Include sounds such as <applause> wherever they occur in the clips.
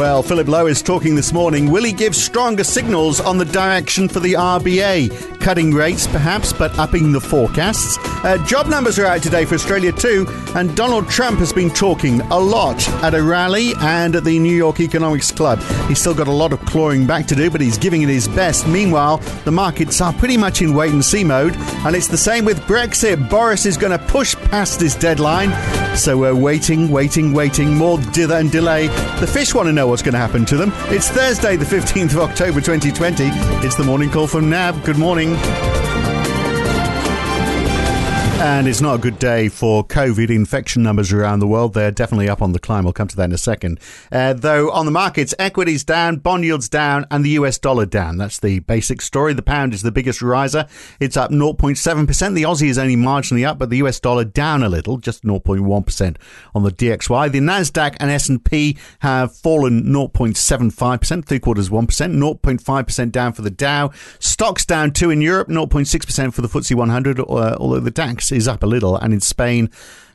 Well, Philip Lowe is talking this morning. Will he give stronger signals on the direction for the RBA? Cutting rates, perhaps, but upping the forecasts. Uh, job numbers are out today for Australia too, and Donald Trump has been talking a lot at a rally and at the New York Economics Club. He's still got a lot of clawing back to do, but he's giving it his best. Meanwhile, the markets are pretty much in wait and see mode, and it's the same with Brexit. Boris is going to push past his deadline, so we're waiting, waiting, waiting. More dither and delay. The fish want to know what's going to happen to them. It's Thursday, the 15th of October 2020. It's the morning call from NAB. Good morning. And it's not a good day for COVID infection numbers around the world. They're definitely up on the climb. We'll come to that in a second. Uh, though on the markets, equities down, bond yields down, and the US dollar down. That's the basic story. The pound is the biggest riser. It's up 0.7%. The Aussie is only marginally up, but the US dollar down a little, just 0.1% on the DXY. The Nasdaq and S&P have fallen 0.75%, three quarters 1%, 0.5% down for the Dow. Stocks down two in Europe, 0.6% for the FTSE 100, uh, although the DAX is up a little, and in Spain,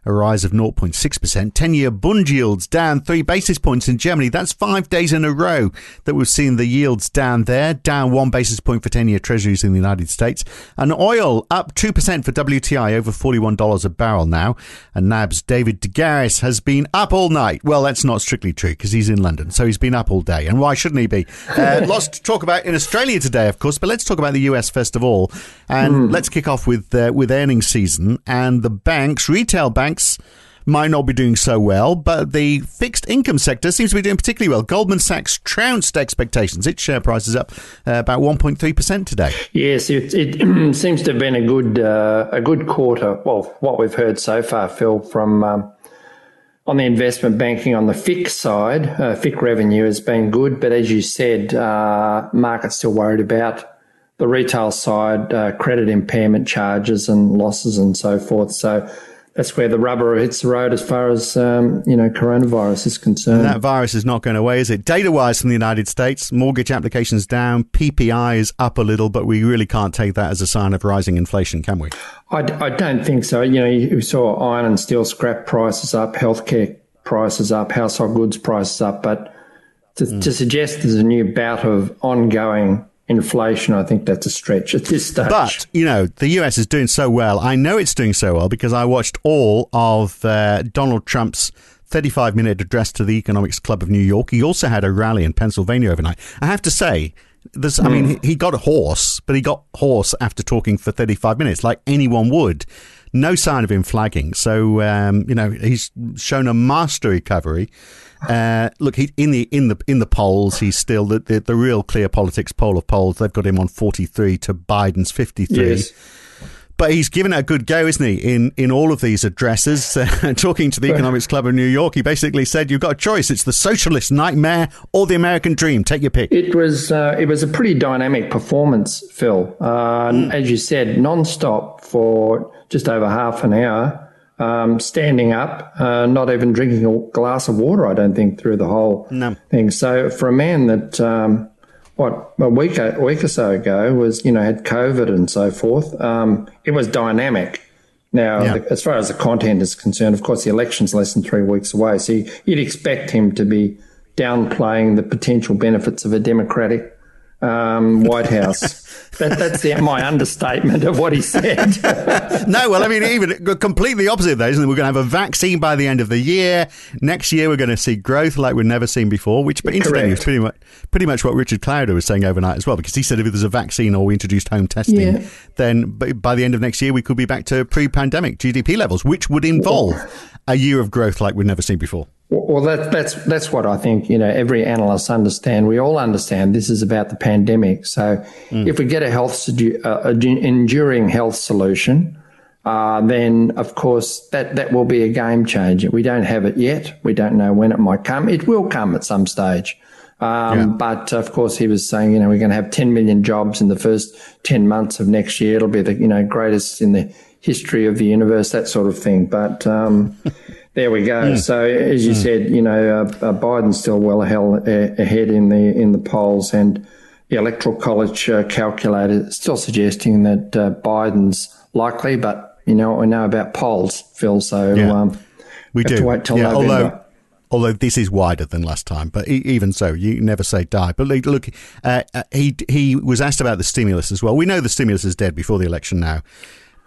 a rise of 0.6%. 10 year Bund yields down three basis points in Germany. That's five days in a row that we've seen the yields down there, down one basis point for 10 year treasuries in the United States. And oil up 2% for WTI, over $41 a barrel now. And NAB's David de Garis has been up all night. Well, that's not strictly true because he's in London, so he's been up all day. And why shouldn't he be? Uh, <laughs> lots to talk about in Australia today, of course, but let's talk about the US first of all. And mm. let's kick off with, uh, with earnings season and the banks, retail banks banks might not be doing so well, but the fixed income sector seems to be doing particularly well. Goldman Sachs trounced expectations. Its share price is up uh, about 1.3% today. Yes, it, it <clears throat> seems to have been a good uh, a good quarter. Well, what we've heard so far, Phil, from um, on the investment banking on the FIC side, uh, FIC revenue has been good, but as you said, uh, market's still worried about the retail side, uh, credit impairment charges and losses and so forth. So that's where the rubber hits the road as far as um, you know coronavirus is concerned. And that virus is not going away, is it? Data wise from the United States, mortgage applications down, PPI is up a little, but we really can't take that as a sign of rising inflation, can we? I, I don't think so. You know, you saw iron and steel scrap prices up, healthcare prices up, household goods prices up, but to, mm. to suggest there's a new bout of ongoing inflation, I think that's a stretch at this stage. But, you know, the US is doing so well. I know it's doing so well because I watched all of uh, Donald Trump's 35 minute address to the Economics Club of New York. He also had a rally in Pennsylvania overnight. I have to say, there's, I mean, hmm. he got a hoarse, but he got hoarse after talking for 35 minutes, like anyone would. No sign of him flagging. So, um, you know, he's shown a master recovery. Uh, look, he, in the in the in the polls, he's still the, the, the RealClearPolitics poll of polls. They've got him on forty three to Biden's fifty three. Yes. But he's given it a good go, isn't he? In in all of these addresses, <laughs> uh, talking to the Economics Club of New York, he basically said, "You've got a choice: it's the socialist nightmare or the American dream. Take your pick." It was uh, it was a pretty dynamic performance, Phil. Uh, mm. As you said, non-stop for just over half an hour um, standing up, uh, not even drinking a glass of water, I don't think, through the whole no. thing. So for a man that, um, what, a week, a week or so ago was, you know, had COVID and so forth, um, it was dynamic. Now, yeah. the, as far as the content is concerned, of course, the election's less than three weeks away. So you'd expect him to be downplaying the potential benefits of a democratic um, White House. That, that's the, my understatement of what he said. <laughs> no, well, I mean, even completely opposite of those. And we're going to have a vaccine by the end of the year. Next year, we're going to see growth like we've never seen before, which, but incidentally, is pretty much, pretty much what Richard Clarida was saying overnight as well, because he said if there's a vaccine or we introduced home testing, yeah. then by the end of next year, we could be back to pre pandemic GDP levels, which would involve oh. a year of growth like we've never seen before. Well, that, that's that's what I think. You know, every analyst understand. We all understand this is about the pandemic. So, mm. if we get a health uh, enduring health solution, uh, then of course that that will be a game changer. We don't have it yet. We don't know when it might come. It will come at some stage. Um, yeah. But of course, he was saying, you know, we're going to have 10 million jobs in the first 10 months of next year. It'll be the you know greatest in the history of the universe, that sort of thing. But um, <laughs> There we go. Mm. So as you mm. said, you know, uh, uh, Biden's still well ahead in the in the polls, and the electoral college uh, calculator still suggesting that uh, Biden's likely. But you know, we know about polls, Phil. So yeah. um, we do. wait till yeah, November. Although, Although this is wider than last time, but even so, you never say die. But look, uh, uh, he he was asked about the stimulus as well. We know the stimulus is dead before the election now,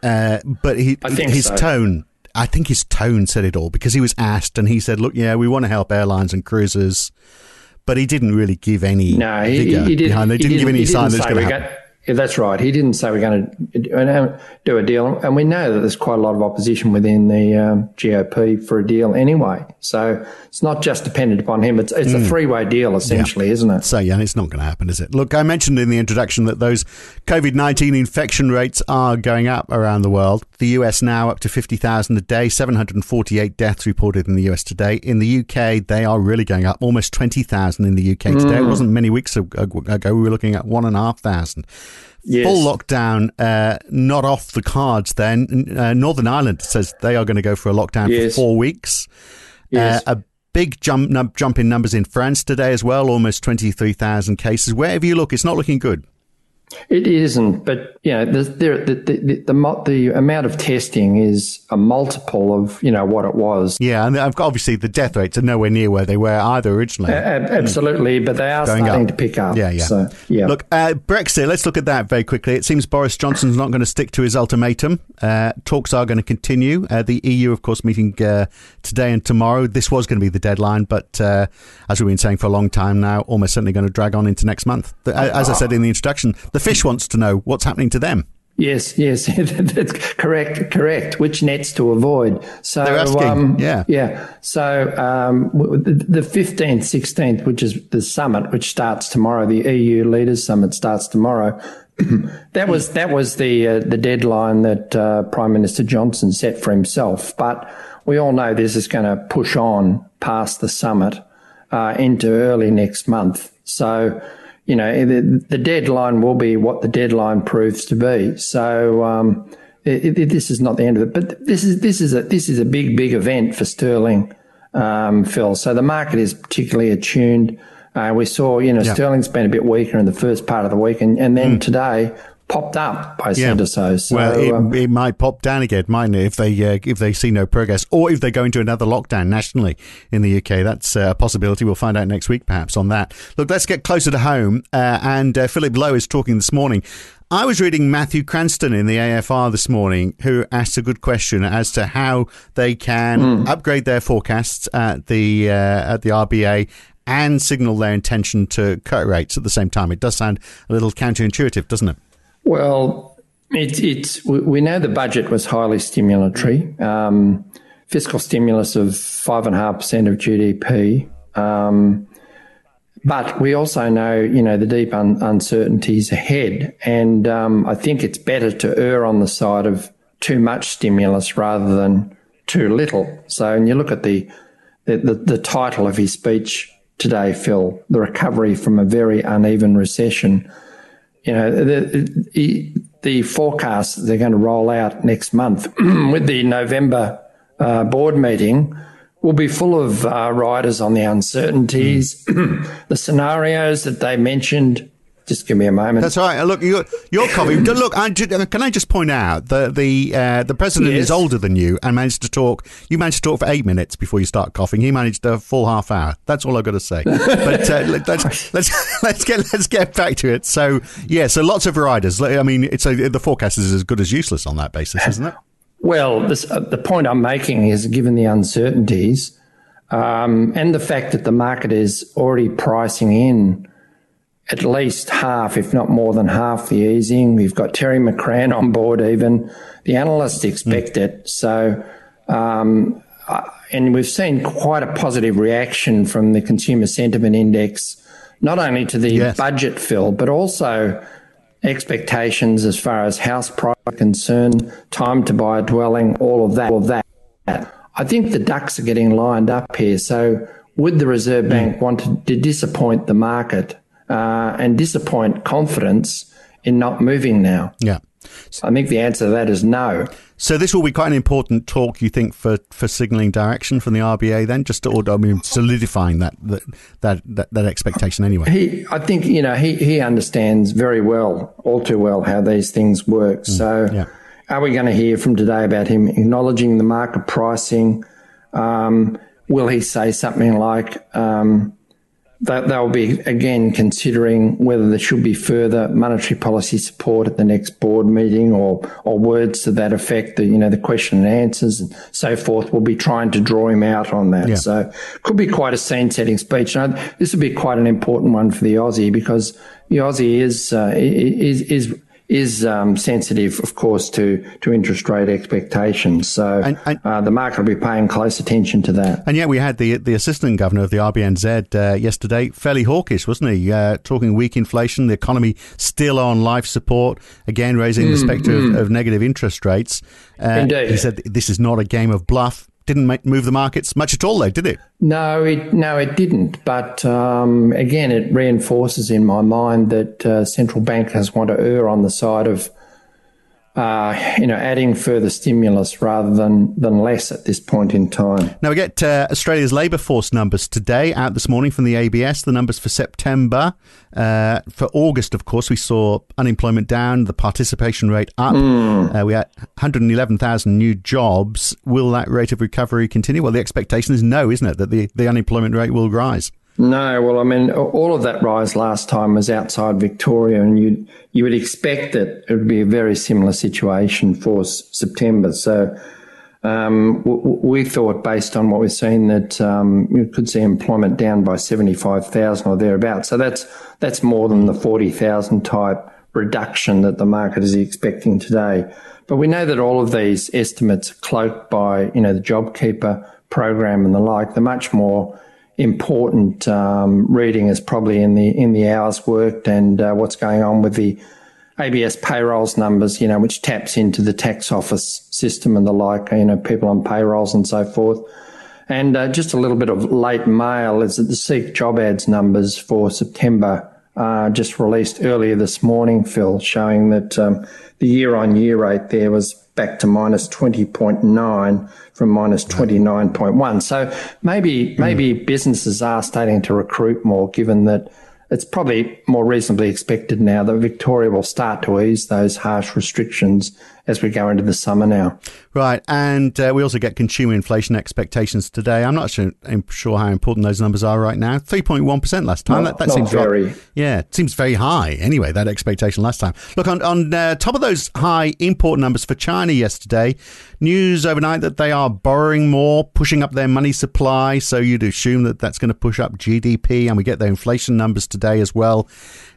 uh, but he, his so. tone I think his tone said it all because he was asked and he said, "Look, yeah, we want to help airlines and cruisers," but he didn't really give any no, he, he, he behind. They didn't, didn't, give any sign that it's going to happen. Yeah, that's right. He didn't say we're going to do a deal, and we know that there's quite a lot of opposition within the um, GOP for a deal anyway. So it's not just dependent upon him. It's it's mm. a three way deal essentially, yeah. isn't it? So yeah, it's not going to happen, is it? Look, I mentioned in the introduction that those COVID nineteen infection rates are going up around the world. The US now up to fifty thousand a day, seven hundred and forty eight deaths reported in the US today. In the UK, they are really going up, almost twenty thousand in the UK today. Mm. It wasn't many weeks ago we were looking at one and a half thousand. Yes. Full lockdown, uh, not off the cards then. Uh, Northern Ireland says they are going to go for a lockdown yes. for four weeks. Yes. Uh, a big jump, jump in numbers in France today as well, almost 23,000 cases. Wherever you look, it's not looking good. It isn't, but you know, the, the, the, the, the amount of testing is a multiple of you know what it was. Yeah, and obviously the death rates are nowhere near where they were either originally. absolutely, but they are Going starting up. to pick up. Yeah, yeah. So, yeah. Look, uh, Brexit. Let's look at that very quickly. It seems Boris Johnson's not going to stick to his ultimatum. Uh, talks are going to continue. Uh, the EU, of course, meeting uh, today and tomorrow. This was going to be the deadline, but uh, as we've been saying for a long time now, almost certainly going to drag on into next month. As I said in the introduction, the fish wants to know what's happening to them. Yes, yes, <laughs> that's correct, correct. Which nets to avoid? So, They're asking, um, yeah, yeah. So um, the fifteenth, sixteenth, which is the summit, which starts tomorrow, the EU leaders summit starts tomorrow. <clears throat> that was that was the uh, the deadline that uh, Prime Minister Johnson set for himself. But we all know this is going to push on past the summit uh, into early next month. So you know, the, the, deadline will be what the deadline proves to be. So, um, it, it, this is not the end of it, but this is this is a this is a big big event for sterling, um, Phil. So the market is particularly attuned. Uh, we saw, you know, yeah. sterling's been a bit weaker in the first part of the week, and, and then mm. today popped up by yeah. so. so well, it, um, it, might pop down again, mightn't it? If they uh, if they see no progress, or if they go into another lockdown nationally in the UK, that's uh, a possibility. We'll find out next week, perhaps, on that. Look, let's get closer to home. Uh, and uh, Philip Lowe is talking this morning. I was reading Matthew Cranston in the AFR this morning, who asked a good question as to how they can mm. upgrade their forecasts at the uh, at the RBA and signal their intention to cut rates at the same time. It does sound a little counterintuitive, doesn't it? Well, it, it's we know the budget was highly stimulatory. Um, fiscal stimulus of five and a half percent of GDP. Um, but we also know, you know, the deep un- uncertainties ahead, and um, I think it's better to err on the side of too much stimulus rather than too little. So, when you look at the the, the, the title of his speech today, Phil, the recovery from a very uneven recession you know, the, the forecast they're going to roll out next month <clears throat> with the November uh, board meeting will be full of uh, riders on the uncertainties, <clears throat> the scenarios that they mentioned just give me a moment. That's right. Look, you're, you're coughing. <laughs> Look, I, can I just point out that the uh, the president yes. is older than you and managed to talk. You managed to talk for eight minutes before you start coughing. He managed a full half hour. That's all I've got to say. <laughs> But uh, let's let's <laughs> let's get let's get back to it. So yeah, so lots of riders. I mean, it's a, the forecast is as good as useless on that basis, isn't it? Well, this, uh, the point I'm making is, given the uncertainties um, and the fact that the market is already pricing in at least half, if not more than half, the easing. We've got Terry McCrann on board, even. The analysts expect mm. it. So, um, and we've seen quite a positive reaction from the Consumer Sentiment Index, not only to the yes. budget Phil, but also expectations as far as house price concern, time to buy a dwelling, all of that, all of that. I think the ducks are getting lined up here. So, would the Reserve mm. Bank want to disappoint the market uh, and disappoint confidence in not moving now? Yeah. I think the answer to that is no. So this will be quite an important talk, you think, for, for signalling direction from the RBA, then, just to, or I mean, solidifying that that, that that that expectation anyway. He, I think, you know, he he understands very well, all too well, how these things work. Mm, so, yeah. are we going to hear from today about him acknowledging the market pricing? Um, will he say something like, um, they'll be again considering whether there should be further monetary policy support at the next board meeting or or words to that effect the you know the question and answers and so forth. Will be trying to draw him out on that. Yeah. so could be quite a scene setting speech. And this would be quite an important one for the Aussie because the Aussie is uh, is is is um, sensitive, of course, to, to interest rate expectations. So and, and, uh, the market will be paying close attention to that. And yet we had the the assistant governor of the RBNZ uh, yesterday, fairly hawkish, wasn't he? Uh, talking weak inflation, the economy still on life support, again raising mm, the spectre mm. of, of, negative interest rates. Uh, Indeed. He said this is not a game of bluff didn't move the markets much at all, though, did it? No, it no, it didn't. But um, again, it reinforces in my mind that uh, central bankers want to err on the side of uh, you know, adding further stimulus rather than, than less at this point in time. Now we get uh, Australia's labour force numbers today out this morning from the ABS. The numbers for September, uh, for August, of course, we saw unemployment down, the participation rate up. Mm. we had 111,000 new jobs. Will that rate of recovery continue? Well, the expectation is no, isn't it? That the, the unemployment rate will rise. No, well, I mean, all of that rise last time was outside Victoria, and you you would expect that it would be a very similar situation for September. So um, w- we thought, based on what we've seen, that um, you could see employment down by seventy five thousand or thereabouts. So that's that's more than the forty thousand type reduction that the market is expecting today. But we know that all of these estimates are cloaked by you know the JobKeeper program and the like. They're much more important um, reading is probably in the in the hours worked and uh, what's going on with the ABS payrolls numbers, you know, which taps into the tax office system and the like, you know, people on payrolls and so forth. And uh, just a little bit of late mail is that the Seek job ads numbers for September uh, just released earlier this morning, Phil, showing that um, the year on year rate there was back to minus 20.9 from minus 29.1. So maybe, mm. maybe businesses are starting to recruit more given that it's probably more reasonably expected now that Victoria will start to ease those harsh restrictions as we go into the summer now. Right, and uh, we also get consumer inflation expectations today. I'm not sure, I'm sure how important those numbers are right now. 3.1% last time. Not, that, that seems very. yeah, it seems very high. Anyway, that expectation last time. Look, on, on uh, top of those high import numbers for China yesterday, news overnight that they are borrowing more, pushing up their money supply. So you'd assume that that's going to push up GDP, and we get their inflation numbers today as well.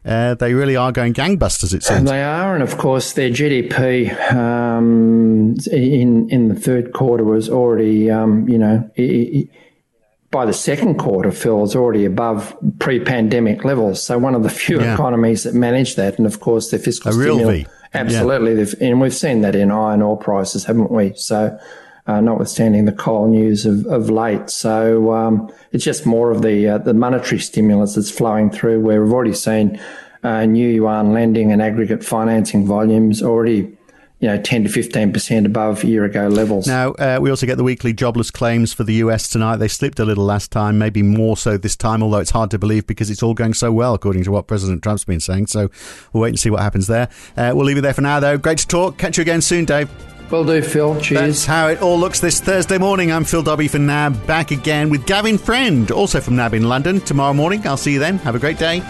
Uh, they really are going gangbusters, it seems. They are, and of course, their GDP um, in in the third quarter was already, um, you know, it, it, by the second quarter, Phil is already above pre-pandemic levels. So one of the few yeah. economies that managed that, and of course, their fiscal a stimulus. Absolutely, yeah. and we've seen that in iron ore prices, haven't we? So uh, notwithstanding the coal news of, of late. So um, it's just more of the uh, the monetary stimulus that's flowing through. Where we've already seen uh, new yuan lending and aggregate financing volumes already. You know, 10 to 15% above year ago levels. Now, uh, we also get the weekly jobless claims for the US tonight. They slipped a little last time, maybe more so this time, although it's hard to believe because it's all going so well, according to what President Trump's been saying. So we'll wait and see what happens there. Uh, we'll leave it there for now, though. Great to talk. Catch you again soon, Dave. Will do, Phil. Cheers. That's how it all looks this Thursday morning. I'm Phil Dobby for NAB, back again with Gavin Friend, also from NAB in London. Tomorrow morning, I'll see you then. Have a great day.